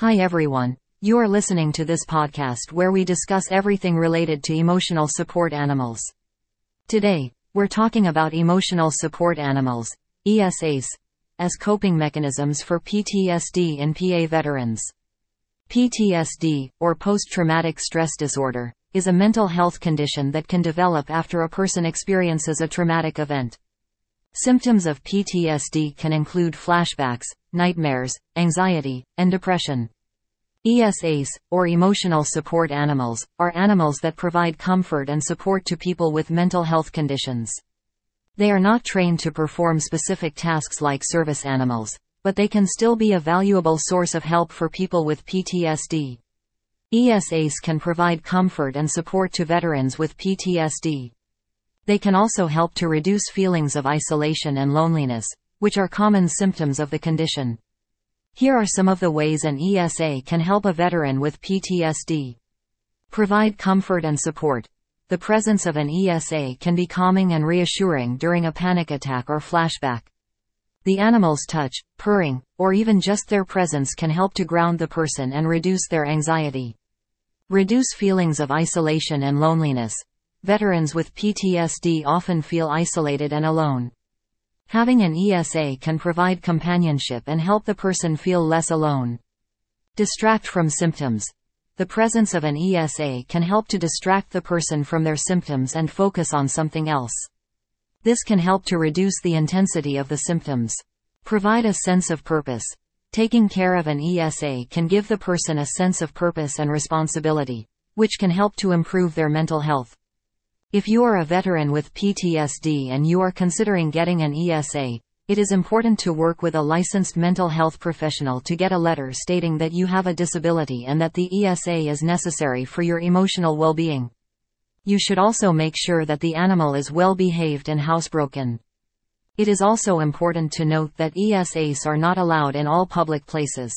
Hi everyone. You are listening to this podcast where we discuss everything related to emotional support animals. Today, we're talking about emotional support animals, ESAs, as coping mechanisms for PTSD in PA veterans. PTSD, or post-traumatic stress disorder, is a mental health condition that can develop after a person experiences a traumatic event. Symptoms of PTSD can include flashbacks, nightmares, anxiety, and depression. ESAs, or emotional support animals, are animals that provide comfort and support to people with mental health conditions. They are not trained to perform specific tasks like service animals, but they can still be a valuable source of help for people with PTSD. ESAs can provide comfort and support to veterans with PTSD. They can also help to reduce feelings of isolation and loneliness, which are common symptoms of the condition. Here are some of the ways an ESA can help a veteran with PTSD. Provide comfort and support. The presence of an ESA can be calming and reassuring during a panic attack or flashback. The animal's touch, purring, or even just their presence can help to ground the person and reduce their anxiety. Reduce feelings of isolation and loneliness. Veterans with PTSD often feel isolated and alone. Having an ESA can provide companionship and help the person feel less alone. Distract from symptoms. The presence of an ESA can help to distract the person from their symptoms and focus on something else. This can help to reduce the intensity of the symptoms. Provide a sense of purpose. Taking care of an ESA can give the person a sense of purpose and responsibility, which can help to improve their mental health. If you are a veteran with PTSD and you are considering getting an ESA, it is important to work with a licensed mental health professional to get a letter stating that you have a disability and that the ESA is necessary for your emotional well-being. You should also make sure that the animal is well behaved and housebroken. It is also important to note that ESAs are not allowed in all public places.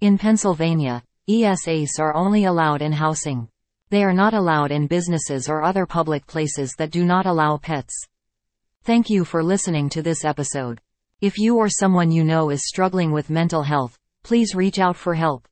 In Pennsylvania, ESAs are only allowed in housing. They are not allowed in businesses or other public places that do not allow pets. Thank you for listening to this episode. If you or someone you know is struggling with mental health, please reach out for help.